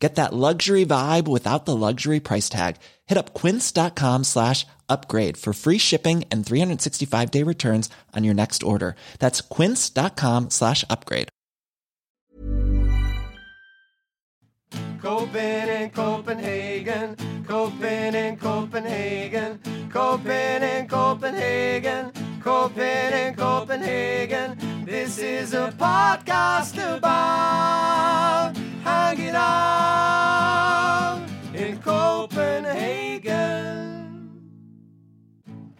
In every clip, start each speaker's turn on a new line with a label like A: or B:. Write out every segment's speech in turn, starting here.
A: Get that luxury vibe without the luxury price tag. Hit up quince.com slash upgrade for free shipping and 365 day returns on your next order. That's quince.com slash upgrade.
B: Coping in Copenhagen, Coping in Copenhagen, Coping in Copenhagen, Coping in Copenhagen. This is a podcast about hanging out in Copenhagen.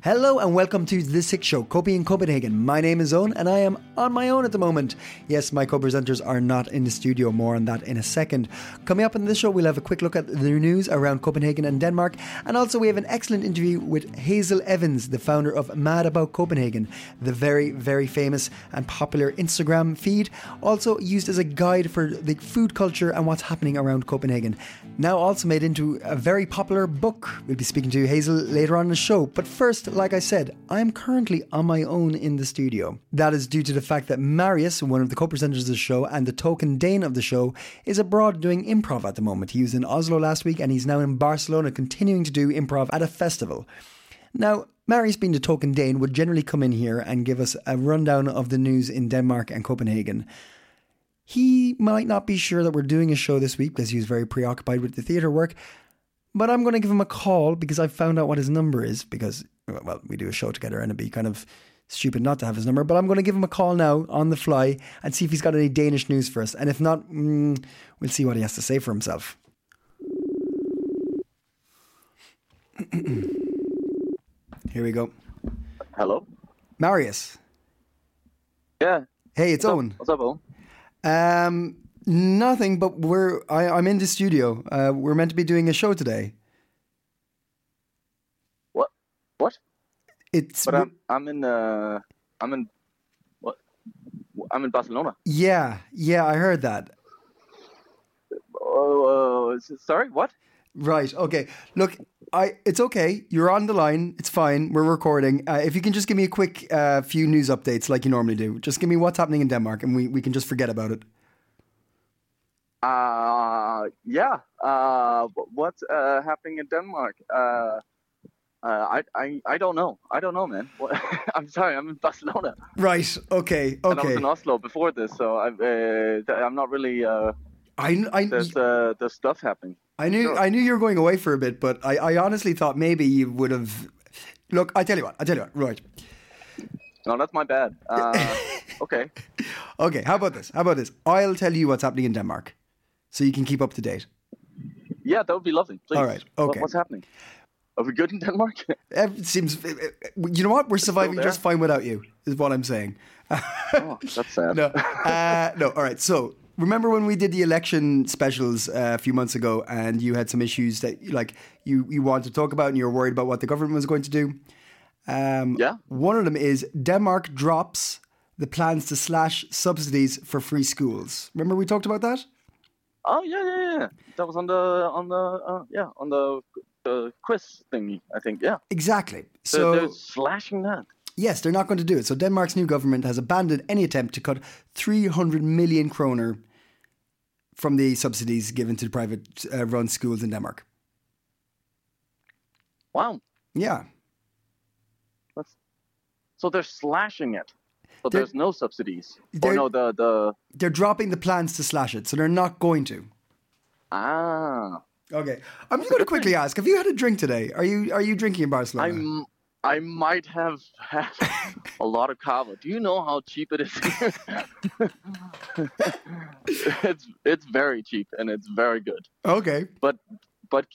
C: Hello and welcome to The Six Show, Coping in Copenhagen. My name is Owen and I am on my own at the moment. Yes, my co-presenters are not in the studio, more on that in a second. Coming up in this show, we'll have a quick look at the news around Copenhagen and Denmark, and also we have an excellent interview with Hazel Evans, the founder of Mad About Copenhagen, the very, very famous and popular Instagram feed, also used as a guide for the food culture and what's happening around Copenhagen. Now also made into a very popular book. We'll be speaking to Hazel later on in the show, but first, like I said, I'm currently on my own in the studio. That is due to the fact that Marius, one of the co-presenters of the show and the token Dane of the show, is abroad doing improv at the moment. He was in Oslo last week and he's now in Barcelona continuing to do improv at a festival. Now, Marius being the token Dane would generally come in here and give us a rundown of the news in Denmark and Copenhagen. He might not be sure that we're doing a show this week because he was very preoccupied with the theatre work, but I'm going to give him a call because I found out what his number is because, well, we do a show together and it'd be kind of stupid not to have his number. But I'm going to give him a call now on the fly and see if he's got any Danish news for us. And if not, mm, we'll see what he has to say for himself. Here we go.
D: Hello.
C: Marius.
D: Yeah.
C: Hey, it's
D: What's up?
C: Owen.
D: What's up, Owen?
C: Um, nothing, but we're I, I'm in the studio. Uh, we're meant to be doing a show today.
D: What? What?
C: It's
D: But I'm I'm in uh I'm in what? I'm in Barcelona.
C: yeah, yeah. I heard that.
D: Oh, uh, sorry. What?
C: Right. Okay. Look, I. It's okay. You're on the line. It's fine. We're recording. Uh, if you can just give me a quick uh, few news updates, like you normally do, just give me what's happening in Denmark, and we, we can just forget about it.
D: Uh yeah. Uh, what's uh happening in Denmark? Uh. Uh, I, I I don't know. I don't know, man. I'm sorry. I'm in Barcelona,
C: Right. Okay.
D: and I was in Oslo before this, so I uh, I'm not really. Uh,
C: I I
D: there's uh, there's stuff happening.
C: I knew
D: Sure.
C: I knew you were going away for a bit, but I, I honestly thought maybe you would have. Look, I tell you what. I tell you what. Right.
D: No, that's my bad. Uh, okay.
C: Okay. How about this? How about this? I'll tell you what's happening in Denmark, so you can keep up to date.
D: Yeah, that would be lovely. Please.
C: All right, okay.
D: what's happening? Are we good in Denmark?
C: It seems. You know what? We're surviving just fine without you. Is what I'm saying.
D: oh, that's sad.
C: No. Uh, no. All right. So remember when we did the election specials uh, a few months ago, and you had some issues that like you you wanted to talk about, and you were worried about what the government was going to do. Um,
D: Yeah.
C: One of them is Denmark drops the plans to slash subsidies for free schools. Remember we talked about that?
D: Oh yeah, yeah, yeah. That was on the on the uh, yeah on the the quiz thingy. I think yeah.
C: Exactly.
D: So
C: So
D: they're slashing that.
C: yes, they're not going to do it. So Denmark's new government has abandoned any attempt to cut 300 million kroner from the subsidies given to private uh, run schools in Denmark.
D: Wow.
C: Yeah.
D: That's, so they're slashing it. But
C: They're-
D: there's no subsidies. Or no, the the
C: They're dropping the plans to slash it, so they're not going to.
D: ah.
C: Okay. I'm just going to quickly ask: Have you had a drink today? Are you are you drinking in Barcelona?
D: I'm. I might have had a lot of cava. Do you know how cheap it is here? it's it's very cheap and it's very good.
C: Okay.
D: But but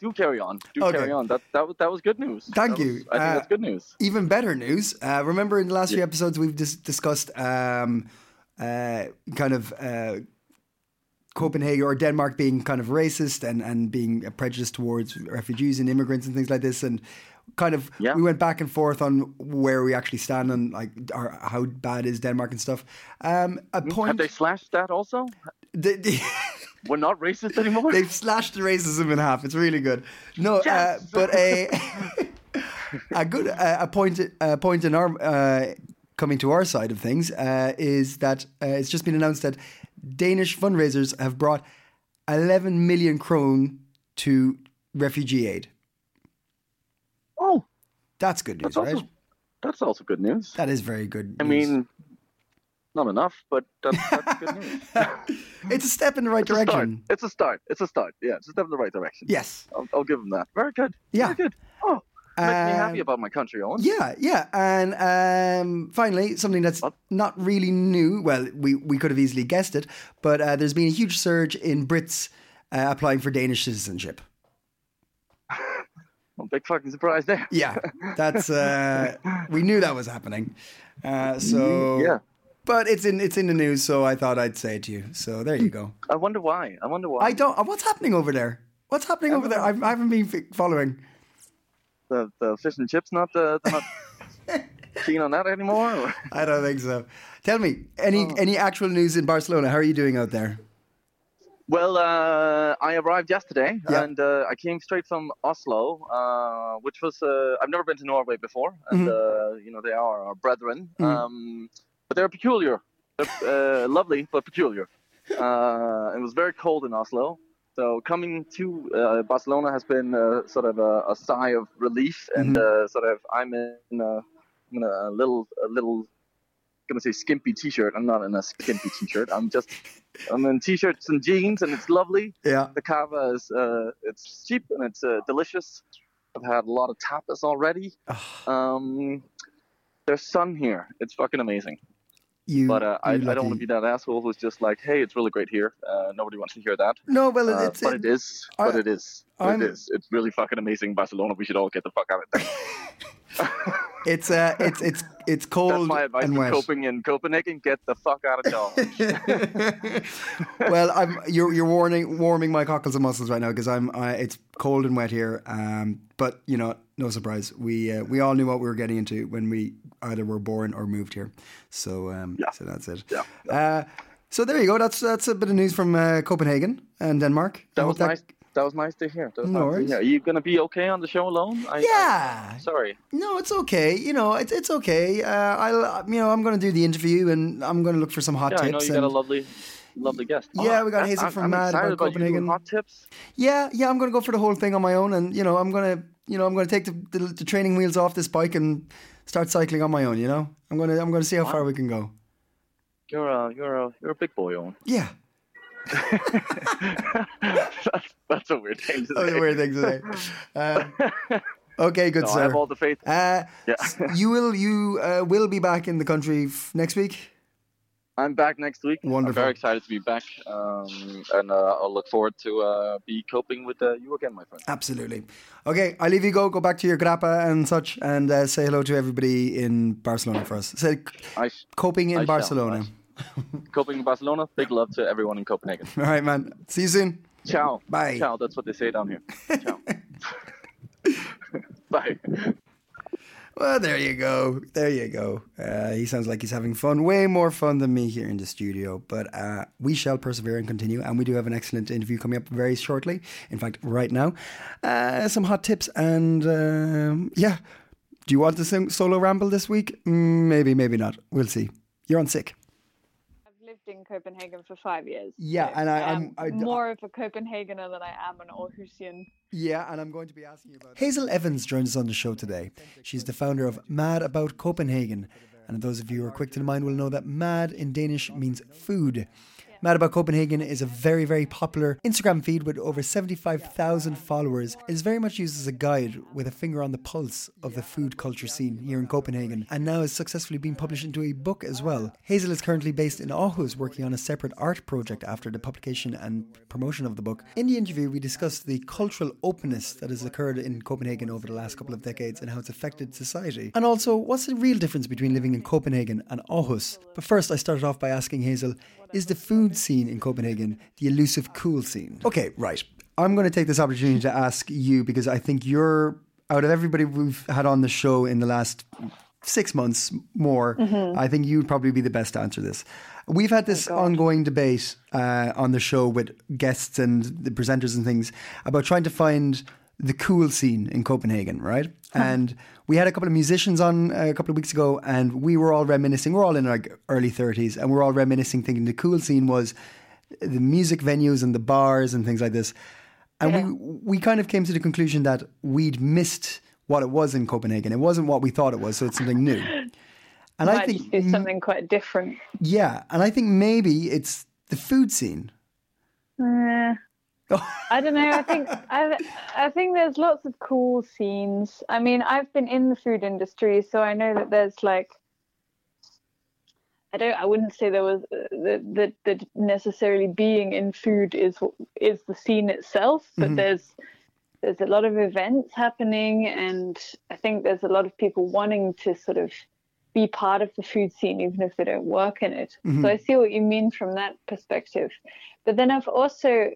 D: do carry on. Do
C: Okay.
D: carry on. That that was that was good news.
C: Thank
D: That
C: you.
D: was- I think
C: Uh,
D: that's good news.
C: Even better news. Uh, remember in the last few episodes we've dis- discussed um, uh, kind of uh, Copenhagen or Denmark being kind of racist and, and being prejudiced towards refugees and immigrants and things like this. And kind of
D: Yeah.
C: we went back and forth on where we actually stand on like our, how bad is Denmark and stuff. Um, a
D: Have they slashed that also?
C: they, they,
D: We're not racist anymore.
C: they've slashed the racism in half. It's really good. No, uh, but a a good uh, a point a point in our uh, coming to our side of things uh, is that uh, it's just been announced that Danish fundraisers have brought 11 million krone to refugee aid.
D: oh,
C: That's good news,
D: that's also
C: right?
D: that's also good news.
C: That is very good.
D: I
C: news.
D: mean, not enough, but that's, that's good news.
C: it's a step in the right
D: It's a
C: direction.
D: It's a start. It's a start. Yeah, it's a step in the right direction.
C: Yes.
D: I'll, I'll give them that. Very good.
C: Yeah.
D: Very good. Oh, makes me happy
C: Um,
D: about my country, Owen.
C: Yeah, yeah. And um, finally, something that's
D: What?
C: not really new. Well, we, we could have easily guessed it, but uh, there's been a huge surge in Brits uh, applying for Danish citizenship.
D: Well, big fucking surprise there.
C: Yeah, that's uh, we knew that was happening. Uh, so
D: Yeah.
C: but it's in it's in the news, so I thought I'd say it to you. So there you go.
D: I wonder why. I wonder why.
C: I don't. uh, What's happening over there? What's happening over there? I've, I haven't been following.
D: The the fish and chips not uh, they're not keen on that anymore. Or?
C: I don't think so. Tell me any
D: Oh.
C: any actual news in Barcelona? How are you doing out there?
D: Well, uh, I arrived yesterday,
C: Yeah.
D: and uh, I came straight from Oslo, uh, which was uh, I've never been to Norway before, and
C: Mhm.
D: uh, you know they are our brethren,
C: Mhm.
D: um, but they're peculiar. They're uh, lovely but peculiar. Uh, it was very cold in Oslo, so coming to uh, Barcelona has been uh, sort of a, a sigh of relief, and uh, sort of I'm in a, I'm in a little a little gonna say skimpy t-shirt. I'm not in a skimpy t-shirt. I'm just I'm in t-shirts and jeans, and it's lovely.
C: Yeah.
D: The cava is uh, it's cheap and it's uh, delicious. I've had a lot of tapas already. Um, there's sun here. It's fucking amazing.
C: You,
D: But uh, I, I don't want to be that asshole who's just like, hey, it's really great here. Uh, nobody wants to hear that.
C: No, well,
D: Uh,
C: it's
D: but
C: it,
D: it is. But it is.
C: I'm,
D: it is. It's really fucking amazing, Barcelona. We should all get the fuck out of there.
C: it's uh, it's it's it's cold
D: That's my advice
C: and
D: for
C: wet.
D: coping in Copenhagen. Get the fuck out of Dodge.
C: well, I'm you're you're warming warming my cockles and muscles right now because I'm I, it's cold and wet here. Um, but you know, no surprise. We uh, we all knew what we were getting into when we either were born or moved here. So um,
D: Yeah.
C: so that's it.
D: Yeah.
C: Uh, so there you go. That's that's a bit of news from uh, Copenhagen and Denmark.
D: That was nice. That was nice to hear. That was
C: No
D: nice to
C: worries.
D: hear. Are you gonna be okay on the show alone? I,
C: Yeah.
D: I, sorry.
C: No, it's okay. You know, it's it's okay. Uh, I'll you know I'm going to do the interview and I'm going to look for some hot
D: Yeah, I know
C: tips.
D: you got a lovely, lovely guest.
C: Yeah, we got Hazel
D: I'm-
C: from
D: I'm
C: Mad about
D: about you doing
C: Copenhagen.
D: hot tips.
C: Yeah, yeah, I'm going to go for the whole thing on my own, and you know, I'm going to, you know, I'm going to take the, the, the training wheels off this bike and start cycling on my own. You know, I'm going to, I'm going to see how far we can go.
D: You're a, you're a, you're a big boy, Owen.
C: Yeah,
D: that's, that's a weird thing to say.
C: a weird thing to say. Um, okay, good
D: No, I
C: sir.
D: have all the faith.
C: Uh,
D: Yeah.
C: you will, you uh, will be back in the country f- next week.
D: I'm back next week.
C: Wonderful.
D: I'm very excited to be back, um, and uh, I'll look forward to uh, be coping with uh, you again, my friend.
C: Absolutely. Okay, I leave you go. Go back to your grappa and such, and uh, say hello to everybody in Barcelona for us. Say
D: I sh-
C: coping in
D: I shall,
C: Barcelona.
D: I coping in Barcelona. Big love to everyone in Copenhagen.
C: All right, man. See you soon.
D: Ciao.
C: Bye.
D: Ciao. That's what they say down here. Ciao. Bye.
C: Well, there you go. There you go. Uh, he sounds like he's having fun. Way more fun than me here in the studio. But uh, we shall persevere and continue. And we do have an excellent interview coming up very shortly. In fact, right now. Uh, some hot tips. And um, yeah. Do you want to sing solo ramble this week? Mm, maybe, maybe not. We'll see. You're on sick.
E: I've lived in Copenhagen for five years.
C: Yeah,
E: so
C: and I-
E: I
C: I'm-
E: am
C: I-
E: more of a Copenhagener than I am an Aarhusian.
C: Yeah, and I'm going to be asking you about Hazel Evans joins us on the show today. She's the founder of Mad About Copenhagen. And those of you who are quick to the mind will know that mad in Danish means food. Mad About Copenhagen is a very, very popular Instagram feed with over 75,000 followers. It is very much used as a guide with a finger on the pulse of the food culture scene here in Copenhagen and now is successfully being published into a book as well. Hazel is currently based in Aarhus working on a separate art project after the publication and promotion of the book. In the interview, we discussed the cultural openness that has occurred in Copenhagen over the last couple of decades and how it's affected society. And also, what's the real difference between living in Copenhagen and Aarhus? But first, I started off by asking Hazel, is the food scene in Copenhagen the elusive cool scene? Okay, right. I'm going to take this opportunity to ask you because I think you're out of everybody we've had on the show in the last six months more,
E: Mm-hmm.
C: I think you'd probably be the best to answer this. We've had
E: Oh,
C: this ongoing debate uh, on the show with guests and the presenters and things about trying to find the cool scene in Copenhagen, right? And we had a couple of musicians on uh, a couple of weeks ago, and we were all reminiscing. We're all in our early 30s, and we're all reminiscing, thinking the cool scene was the music venues and the bars and things like this. And we we kind of came to the conclusion that we'd missed what it was in Copenhagen. It wasn't what we thought it was, so it's something new. And I think
E: be something quite different.
C: yeah, and I think maybe it's the food scene.
E: Uh, I don't know. I think I, I think there's lots of cool scenes. I mean, I've been in the food industry, so I know that there's like. I don't. I wouldn't say there was uh, that that that necessarily being in food is is the scene itself, but there's there's a lot of events happening, and I think there's a lot of people wanting to sort of be part of the food scene, even if they don't work in it. So I see what you mean from that perspective. But then I've also,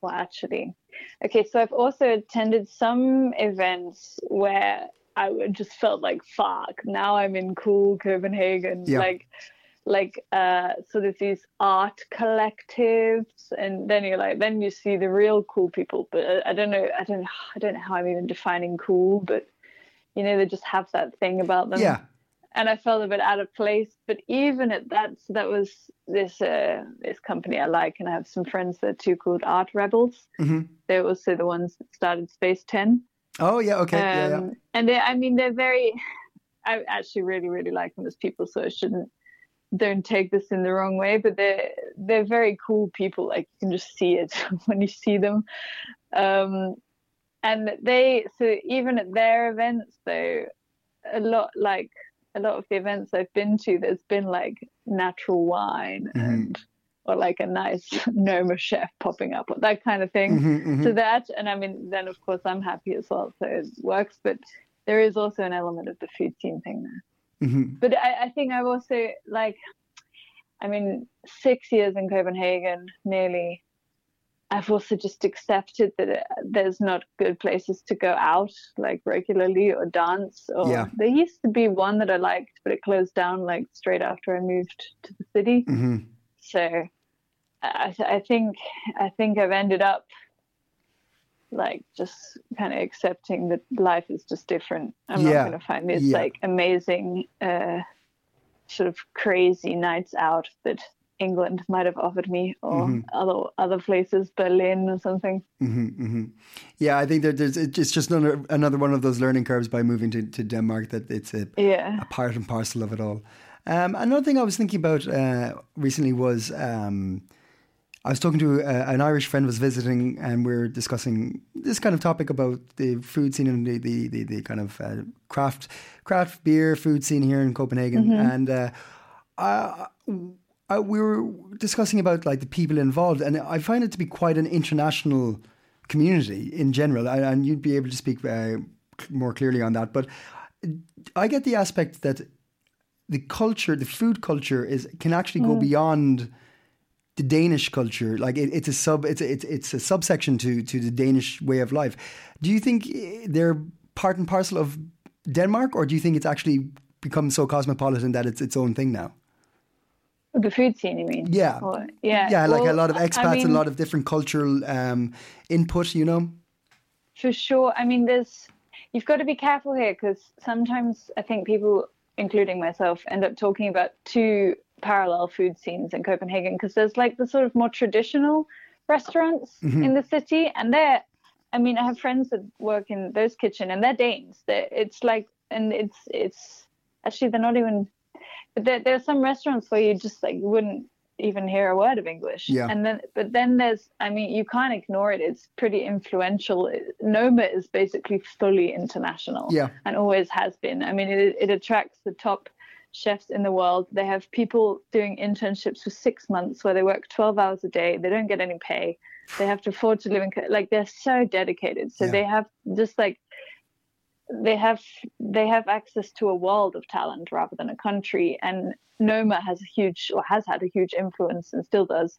E: well, actually, okay, so I've also attended some events where I just felt like, fuck, now I'm in cool Copenhagen.
C: Yeah.
E: Like, like uh sort of these art collectives and then you're like then you see the real cool people but uh, I, I don't know i don't i don't know how i'm even defining cool but you know they just have that thing about them
C: Yeah,
E: and I felt a bit out of place. But even at that, so that was this uh, this company I like, and I have some friends that are too called Art Rebels.
C: Mhm.
E: They're also the ones that started Space Ten.
C: Oh yeah, okay, yeah, yeah.
E: Um, And they, I mean, they're very. I actually really, really like them as people, so I shouldn't. Don't take this in the wrong way, but they're they're very cool people. Like you can just see it when you see them. Um, and they so even at their events though, a lot like a lot of the events I've been to, there's been like natural wine and or like a nice Noma chef popping up, or that kind of thing.
C: Mm-hmm,
E: So that, and I mean, then of course I'm happy as well, so it works. But there is also an element of the food scene thing there.
C: Mm-hmm.
E: But I, I think I've also like, I mean, six years in Copenhagen, nearly. I've also just accepted that there's not good places to go out like regularly or dance. Or
C: Yeah.
E: there used to be one that I liked, but it closed down like straight after I moved to the city.
C: Mm-hmm.
E: So I, I think I think I've ended up like just kind of accepting that life is just different. I'm
C: Yeah.
E: not going to find these
C: Yeah.
E: like amazing, uh, sort of crazy nights out that England might have offered me, or
C: Mm-hmm.
E: other other places, Berlin or something.
C: Mm-hmm, Yeah, I think that there's it's just another another one of those learning curves by moving to, to Denmark that it's a,
E: Yeah.
C: a part and parcel of it all. Um, another thing I was thinking about uh, recently was um, I was talking to uh, an Irish friend was visiting, and we are discussing this kind of topic about the food scene and the the, the, the kind of uh, craft craft beer food scene here in Copenhagen, and uh, I, I, we were discussing about like the people involved, and I find it to be quite an international community in general, and, and you'd be able to speak uh, more clearly on that, but. I get the aspect that the culture, the food culture, is can actually go beyond the Danish culture. Like it, it's a sub, it's a, it's it's a subsection to to the Danish way of life. Do you think eh, they're part and parcel of Denmark, or do you think it's actually become so cosmopolitan that it's its own thing now?
E: The food scene, you mean?
C: Yeah.
E: Or- yeah.
C: Yeah, like a lot of
E: I- I
C: expats and
E: mean-
C: a lot of different cultural um, input. You know.
E: For sure. I mean, there's you've got to be careful here because sometimes I think people, including myself, end up talking about two parallel food scenes in Copenhagen because there's like the sort of more traditional restaurants in the city, and they're. I mean, I have friends that work in those kitchen, and they're Danes. They're, it's like, and it's it's actually they're not even. But there, there are some restaurants where you just like wouldn't even hear a word of English.
C: Yeah.
E: And then, but then there's, I mean, you can't ignore it. It's pretty influential. Noma is basically fully international.
C: Yeah.
E: And always has been. I mean, it, it attracts the top chefs in the world. They have people doing internships for six months where they work 12 hours a day. They don't get any pay. They have to afford to live in, like, they're so dedicated. So
C: Yeah.
E: they have just like, they have they have access to a world of talent rather than a country and noma has a huge or has had a huge influence and still does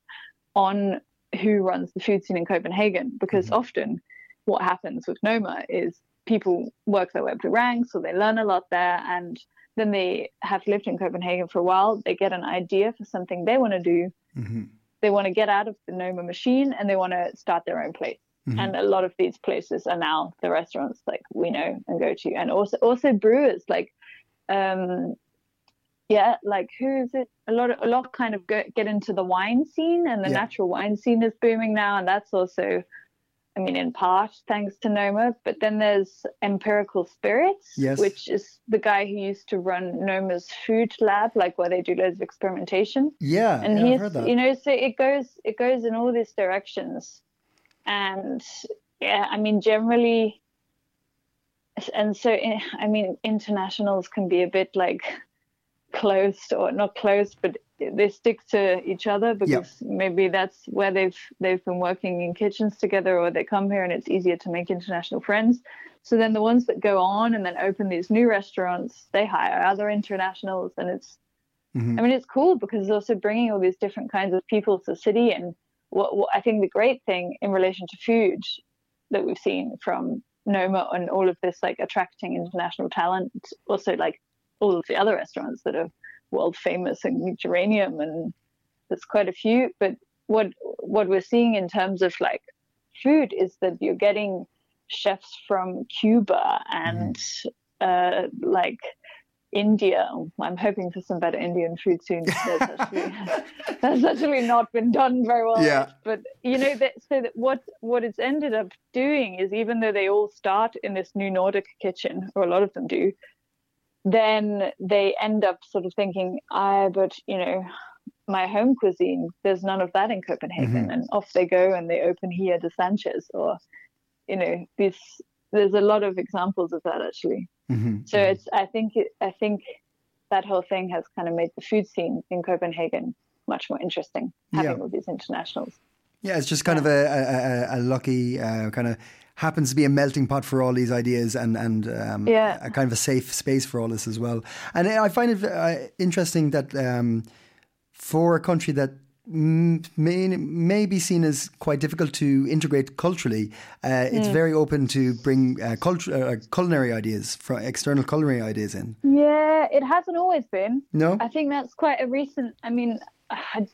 E: on who runs the food scene in copenhagen because often what happens with noma is people work their way up the ranks or they learn a lot there and then they have lived in Copenhagen for a while. They get an idea for something they want to do.
C: Mm-hmm.
E: They want to get out of the Noma machine and they want to start their own place.
C: Mm-hmm.
E: And a lot of these places are now the restaurants like we know and go to, and also also brewers like, um, yeah, like who is it? A lot of a lot kind of go, get into the wine scene, and the
C: Yeah.
E: natural wine scene is booming now, and that's also I mean, in part thanks to Noma, but then there's Empirical Spirits,
C: Yes.
E: which is the guy who used to run Noma's food lab, like where they do loads of experimentation.
C: Yeah,
E: And
C: yeah,
E: he's, you know, so it goes, it goes in all these directions, and yeah, I mean, generally, and so I mean, internationals can be a bit like closed or not closed, but they stick to each other because maybe that's where they've they've been working in kitchens together, or they come here and it's easier to make international friends. So then the ones that go on and then open these new restaurants, they hire other internationals, and it's
C: Mhm.
E: I mean, it's cool because it's also bringing all these different kinds of people to the city. And what, what I think the great thing in relation to food that we've seen from Noma and all of this, like attracting international talent, also like all of the other restaurants that are world famous and Geranium, and there's quite a few. But what what we're seeing in terms of like food is that you're getting chefs from Cuba and uh, like India. I'm hoping for some better Indian food soon. That's actually, that's actually not been done very well.
C: Yeah.
E: But you know that so that what what it's ended up doing is even though they all start in this new Nordic kitchen, or a lot of them do, then they end up sort of thinking, I but you know, my home cuisine, there's none of that in Copenhagen, mm-hmm. and off they go and they open here the Sanchez, or you know, this. There's a lot of examples of that actually.
C: Mhm.
E: So it's I think I think that whole thing has kind of made the food scene in Copenhagen much more interesting, having
C: Yeah.
E: all these internationals.
C: Yeah, it's just kind of a, a, a- lucky uh, kind of happens to be a melting pot for all these ideas and and um,
E: Yeah.
C: a kind of a safe space for all this as well. And I find it uh, interesting that um, for a country that may may be seen as quite difficult to integrate culturally, uh, it's very open to bring uh, culture, uh, culinary ideas from external culinary ideas in.
E: Yeah, it hasn't always been.
C: No,
E: I think that's quite a recent. I mean, I,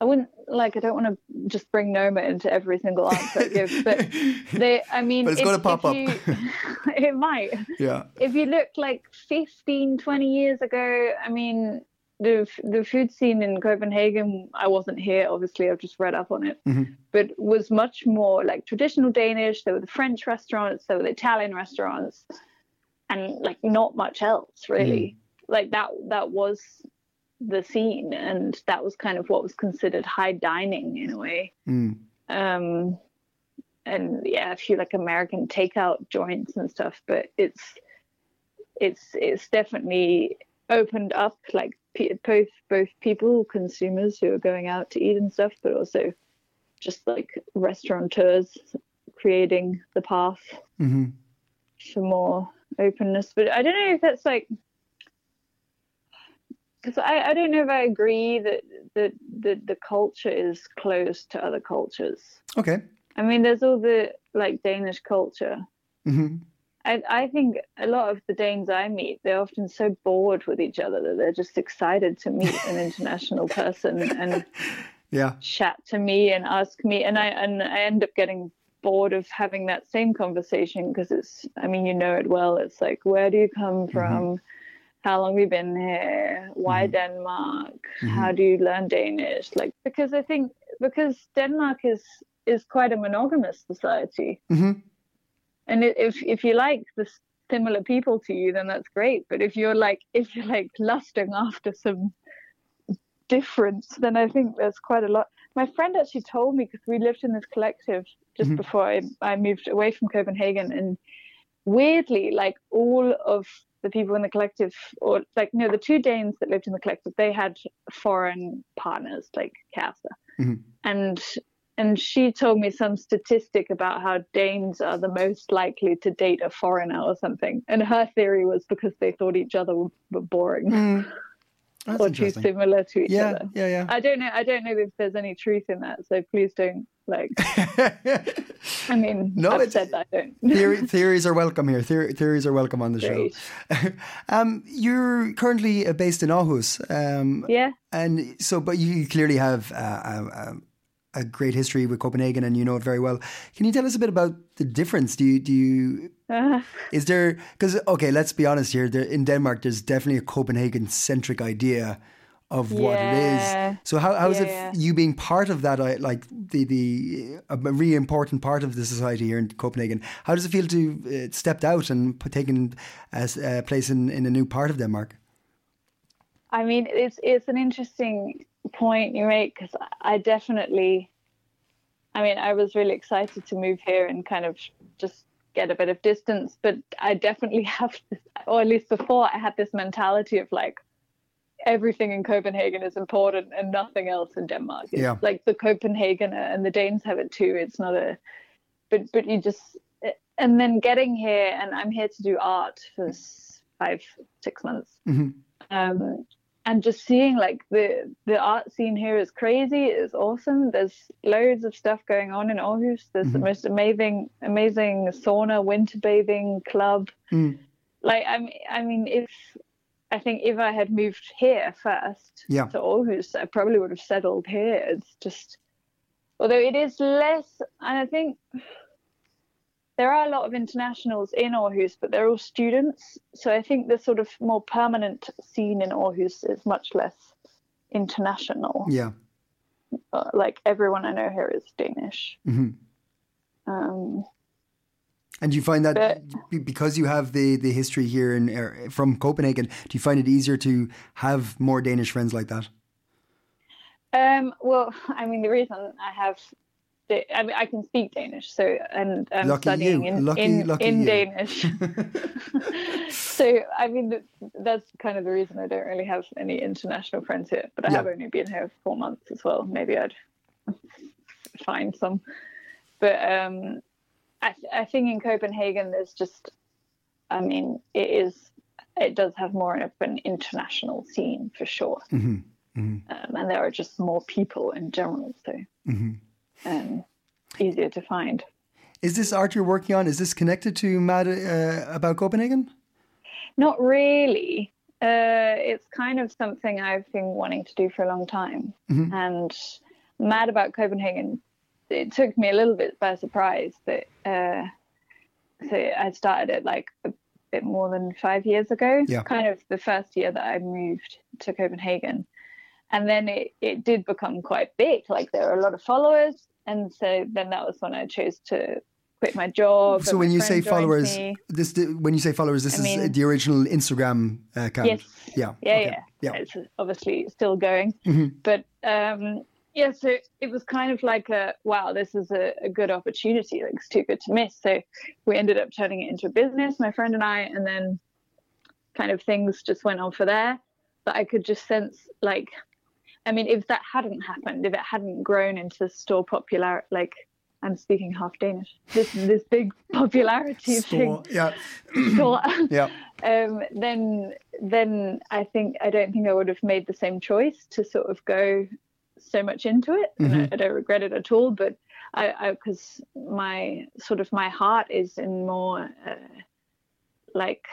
E: I wouldn't like. I don't want to just bring Noma into every single answer I give, but they. I mean,
C: But it's
E: if-
C: gonna pop up.
E: you- it might.
C: yeah,
E: if you look like 15 20 years ago i mean the the food scene in copenhagen i wasn't here obviously i've just read up on it. But was much more like traditional danish there were the french restaurants there were the italian restaurants and like not much else really. Like that that was the scene and that was kind of what was considered high dining in a way.
C: Mm.
E: um and yeah a few like american takeout joints and stuff but it's it's it's definitely opened up like both both people consumers who are going out to eat and stuff but also just like restaurateurs creating the path
C: hmm
E: for more openness but i don't know if that's like because I, I don't know if i agree that that the, the culture is closed to other cultures
C: okay.
E: I mean, there's all the like Danish culture.
C: hmm
E: I, I think a lot of the Danes I meet, they're often so bored with each other that they're just excited to meet an international person and
C: Yeah.
E: chat to me and ask me. And I and I end up getting bored of having that same conversation because it's. I mean, you know it well. It's like, where do you come mm-hmm. from? How long have you been here? Why mm-hmm. Denmark? How mm-hmm. do you learn Danish? Like because I think because Denmark is is quite a monogamous society. And if if you like the similar people to you, then that's great. But if you're like if you're like lusting after some difference, then I think there's quite a lot. My friend actually told me because we lived in this collective just mm-hmm. before I, I moved away from Copenhagen, and weirdly, like all of the people in the collective, or like you know, the two Danes that lived in the collective, they had foreign partners, like Kasta, mm-hmm. and and she told me some statistic about how Danes are the most likely to date a foreigner or something. And her theory was because they thought each other were, boring
C: That's
E: or too similar to each
C: Yeah,
E: other.
C: yeah, yeah.
E: I don't know. I don't know if there's any truth in that. So please don't Like, I mean,
C: No,
E: I've said that I don't.
C: Theory, theories are welcome here. Theory, theories are welcome on the
E: Great.
C: show. um, you're currently uh, based in Aarhus. Um,
E: yeah.
C: And so, but you clearly have uh, a, a, great history with Copenhagen, and you know it very well. Can you tell us a bit about the difference? Do you do you
E: Uh,
C: is there because okay, let's be honest here. There, in Denmark, there's definitely a Copenhagen centric idea of what it
E: Yeah.
C: is. So how how is
E: Yeah,
C: it
E: yeah.
C: you being part of that? Like the the a really important part of the society here in Copenhagen. How does it feel to uh, stepped out and put, taken a s- a place in in a new part of Denmark?
E: I mean, it's it's an interesting point you make because I definitely, I mean, I was really excited to move here and kind of just get a bit of distance, but I definitely have, this, or at least before, I had this mentality of like everything in Copenhagen is important and nothing else in Denmark. It's
C: Yeah.
E: like the Copenhagen and the Danes have it too. It's not a, but but you just, and then getting here and I'm here to do art for five six months um, and just seeing like the the art scene here is crazy it's awesome there's loads of stuff going on in Aarhus there's the mm-hmm. most amazing amazing sauna winter bathing club. Mm. Like I mean, I mean if I think if I had moved here first
C: Yeah.
E: to Aarhus I probably would have settled here it's just although it is less and I think there are a lot of internationals in Aarhus, but they're all students. So I think the sort of more permanent scene in Aarhus is much less international.
C: Yeah.
E: Uh, like everyone I know here is Danish.
C: Mhm.
E: Um,
C: And do you find that
E: But-
C: because you have the, the history here in er, from Copenhagen, do you find it easier to have more Danish friends like that?
E: um, well, I mean, the reason I have, I mean, I can speak Danish, so and I'm
C: Lucky
E: studying
C: you.
E: in
C: Lucky-
E: in,
C: lucky
E: in. Danish. so I mean, that's kind of the reason I don't really have any international friends here. But I
C: Yeah.
E: have only been here for four months as well. Maybe I'd find some. But um, I, th- I think in Copenhagen, there's just, I mean, it is, it does have more of an international scene for sure. Um, and there are just more people in general, so um, easier to find.
C: Is this art you're working on? Is this connected to Mad uh, about Copenhagen?
E: Not really. Uh, it's kind of something I've been wanting to do for a long time. And mad about Copenhagen, it took me a little bit by surprise that uh, so I started it like a bit more than five years ago.
C: Yeah.
E: Kind of the first year that I moved to Copenhagen. And then it, it did become quite big. Like there were a lot of followers. And so then that was when I chose to quit my job.
C: So when you say followers,
E: me.
C: this when you say followers, this
E: I
C: is
E: mean-
C: the original Instagram uh, account.
E: Yes.
C: Yeah.
E: yeah,
C: okay,
E: yeah,
C: yeah. Mm-hmm.
E: It's obviously still going, but um, yeah. So it was kind of like a wow, this is a, a good opportunity. Like it's too good to miss. So we ended up turning it into a business, my friend and I, and then kind of things just went on for there. But I could just sense like, I mean, if that hadn't happened, if it hadn't grown into store popular, like I'm speaking half Danish, this this big popularity
C: Store,
E: thing.
C: yeah.
E: Store.
C: Yeah.
E: um, then then I think I don't think I would have made the same choice to sort of go so much into it, and I, I don't regret it at all. But I because my sort of my heart is in more uh, like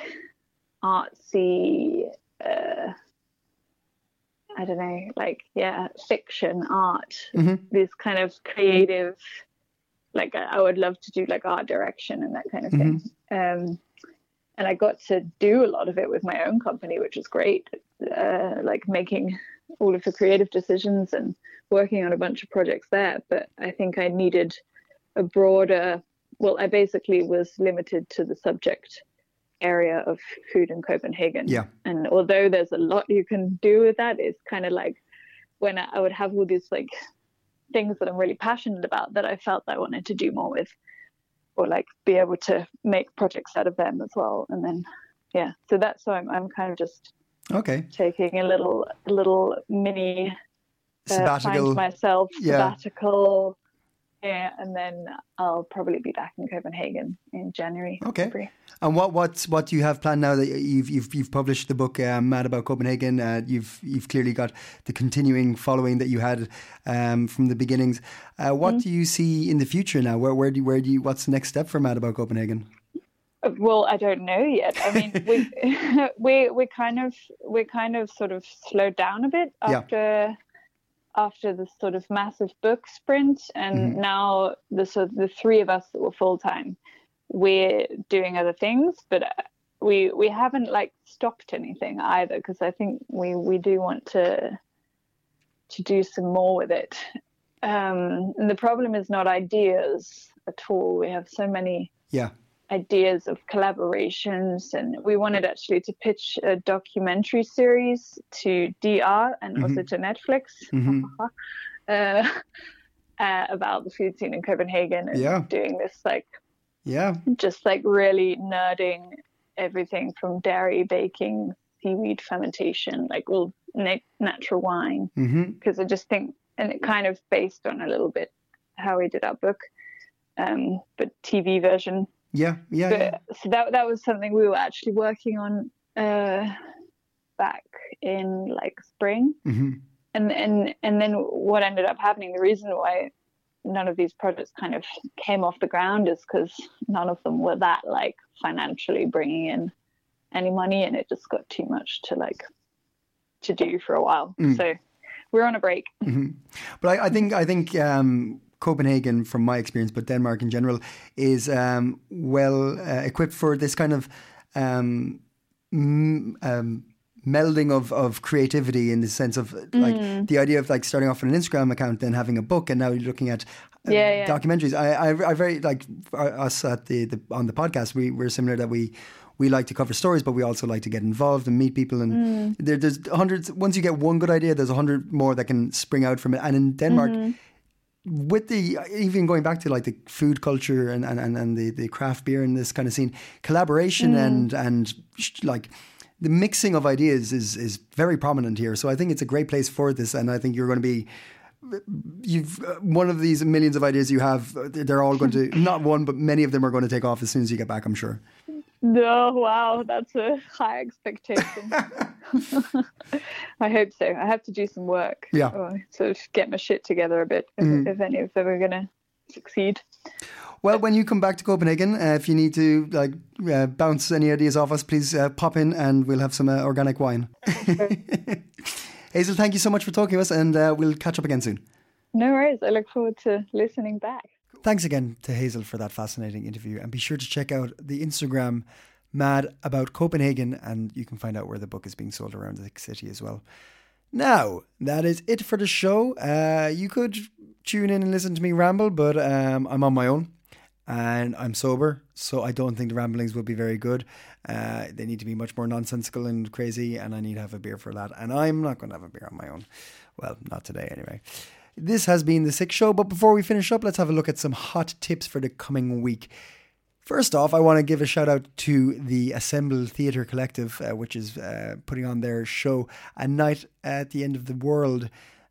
E: artsy. Uh, I don't know, like yeah, fiction art. This kind of creative. Like I would love to do like art direction and that kind of thing. Um, and I got to do a lot of it with my own company, which is great. Uh, like making all of the creative decisions and working on a bunch of projects there. But I think I needed a broader. Well, I basically was limited to the subject area of food in Copenhagen.
C: Yeah.
E: And although there's a lot you can do with that, it's kind of like when I I would have all these like things that I'm really passionate about that I felt I wanted to do more with or like be able to make projects out of them as well. And then, yeah, so that's why I'm, I'm kind of just
C: Okay.
E: taking a little, a little mini uh,
C: Sabbatical.
E: find myself
C: Yeah.
E: sabbatical. And then I'll probably be back in Copenhagen in January.
C: Okay.
E: February.
C: And what what's what do you have planned now that you've you've you've published the book um, Mad About Copenhagen? Uh, you've you've clearly got the continuing following that you had um, from the beginnings. Uh, what do you see in the future now? Where where do you, where do you what's the next step for Mad About Copenhagen?
E: Well, I don't know yet. I mean, we we we kind of we kind of sort of slowed down a bit
C: Yeah.
E: After the sort of massive book sprint, and
C: Mm-hmm.
E: now the sort of the three of us that were full time, we're doing other things, but uh, we we haven't like stopped anything either because I think we we do want to to do some more with it. Um, and the problem is not ideas at all. We have so many
C: Yeah.
E: Ideas of collaborations and we wanted actually to pitch a documentary series to DR and also to Netflix
C: hmm
E: uh, uh, about the food scene in Copenhagen and
C: Yeah.
E: doing this like
C: Yeah.
E: just like really nerding everything from dairy baking seaweed fermentation like all na- natural wine because I just think, and it kind of based on a little bit how we did our book, um, but TV version.
C: Yeah. Yeah.
E: But,
C: yeah.
E: So that that was something we were actually working on uh, back in like spring,
C: hmm
E: and and and then what ended up happening. The reason why none of these projects kind of came off the ground is because none of them were that like financially bringing in any money, and it just got too much to like to do for a while.
C: Mm.
E: So we're on a break.
C: But I, I think I think um, Copenhagen, from my experience, but Denmark in general, is um, well uh, equipped for this kind of um, um, melding of, of creativity in the sense of like the idea of like starting off with an Instagram account, then having a book, and now you're looking at uh,
E: Yeah, yeah.
C: documentaries. I, I I very like uh, us at the, the on the podcast. We we're similar that we. We like to cover stories, but we also like to get involved and meet people. And there, there's hundreds. Once you get one good idea, there's a hundred more that can spring out from it. And in Denmark, with the even going back to like the food culture and and, and, and the, the craft beer and this kind of scene, collaboration and and sh- like the mixing of ideas is is very prominent here. So I think it's a great place for this, and I think you're going to be. You've uh, one of these millions of ideas you have. uh, They're all going to not one, but many of them are going to take off as soon as you get back. I'm sure.
E: No, wow, that's a high expectation. I hope so. I have to do some work.
C: Yeah.
E: Or sort of get my shit together a bit if, if any of them are going to succeed.
C: Well, when you come back to Copenhagen, uh, if you need to like uh, bounce any ideas off us, please uh, pop in and we'll have some uh, organic wine. Hazel, thank you so much for talking to us, and uh, we'll catch up again soon.
E: No worries. I look forward to listening back.
C: Thanks again to Hazel for that fascinating interview, and be sure to check out the Instagram Mad About Copenhagen, and you can find out where the book is being sold around the city as well. Now, that is it for the show. Uh, you could tune in and listen to me ramble, but um, I'm on my own and I'm sober, so I don't think the ramblings will be very good. Uh, they need to be much more nonsensical and crazy, and I need to have a beer for that. And I'm not going to have a beer on my own. Well, not today anyway. This has been the CiC Show, but before we finish up, let's have a look at some hot tips for the coming week. First off, I want to give a shout out to the Assemble Theatre Collective, uh, which is uh, putting on their show A Night at the End of the World.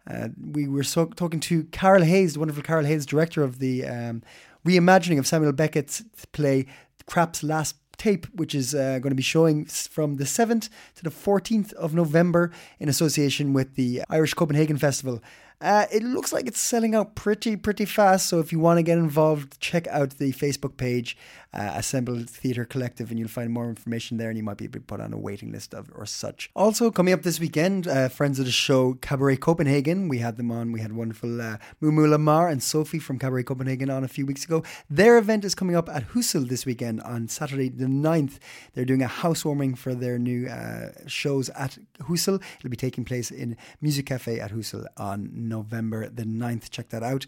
C: Uh, we were so- talking to Carol Hayes, the wonderful Carol Hayes, director of the um, reimagining of Samuel Beckett's play Krapp's Last Tape, which is uh, going to be showing from the 7th to the 14th of November in association with the Irish Copenhagen Festival. Uh, it looks like it's selling out pretty, pretty fast. So if you want to get involved, check out the Facebook page, uh, Assemble Theatre Collective, and you'll find more information there. And you might be put on a waiting list of or such. Also coming up this weekend, uh, friends of the show Cabaret Copenhagen. We had them on. We had wonderful uh, Mumu Lamar and Sophie from Cabaret Copenhagen on a few weeks ago. Their event is coming up at Huset this weekend on Saturday the 9th. They're doing a housewarming for their new uh, shows at Huset. It'll be taking place in Music Cafe at Huset on November the 9th. Check that out.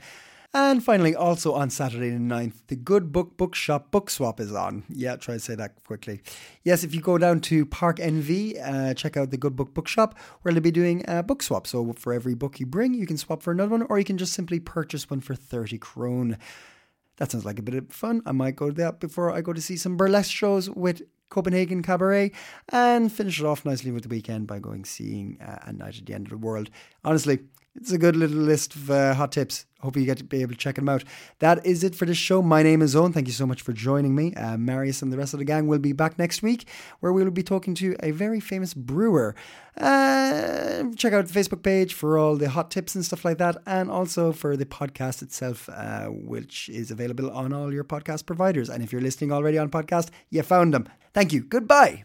C: And finally, also on Saturday the 9th, the Good Book Bookshop Book Swap is on. Yeah, try to say that quickly. Yes, if you go down to Park NV, uh, check out the Good Book Bookshop, where they'll be doing a book swap. So for every book you bring, you can swap for another one, or you can just simply purchase one for 30 krone. That sounds like a bit of fun. I might go to that before I go to see some burlesque shows with Copenhagen Cabaret and finish it off nicely with the weekend by going seeing uh, A Night at the End of the World. Honestly, It's a good little list of uh, hot tips. Hope you get to be able to check them out. That is it for this show. My name is Owen. Thank you so much for joining me. Uh, Marius and the rest of the gang will be back next week, where we will be talking to a very famous brewer. Uh, check out the Facebook page for all the hot tips and stuff like that, and also for the podcast itself, uh, which is available on all your podcast providers. And if you're listening already on podcast, you found them. Thank you. Goodbye.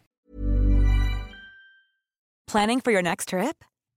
F: Planning for your next trip?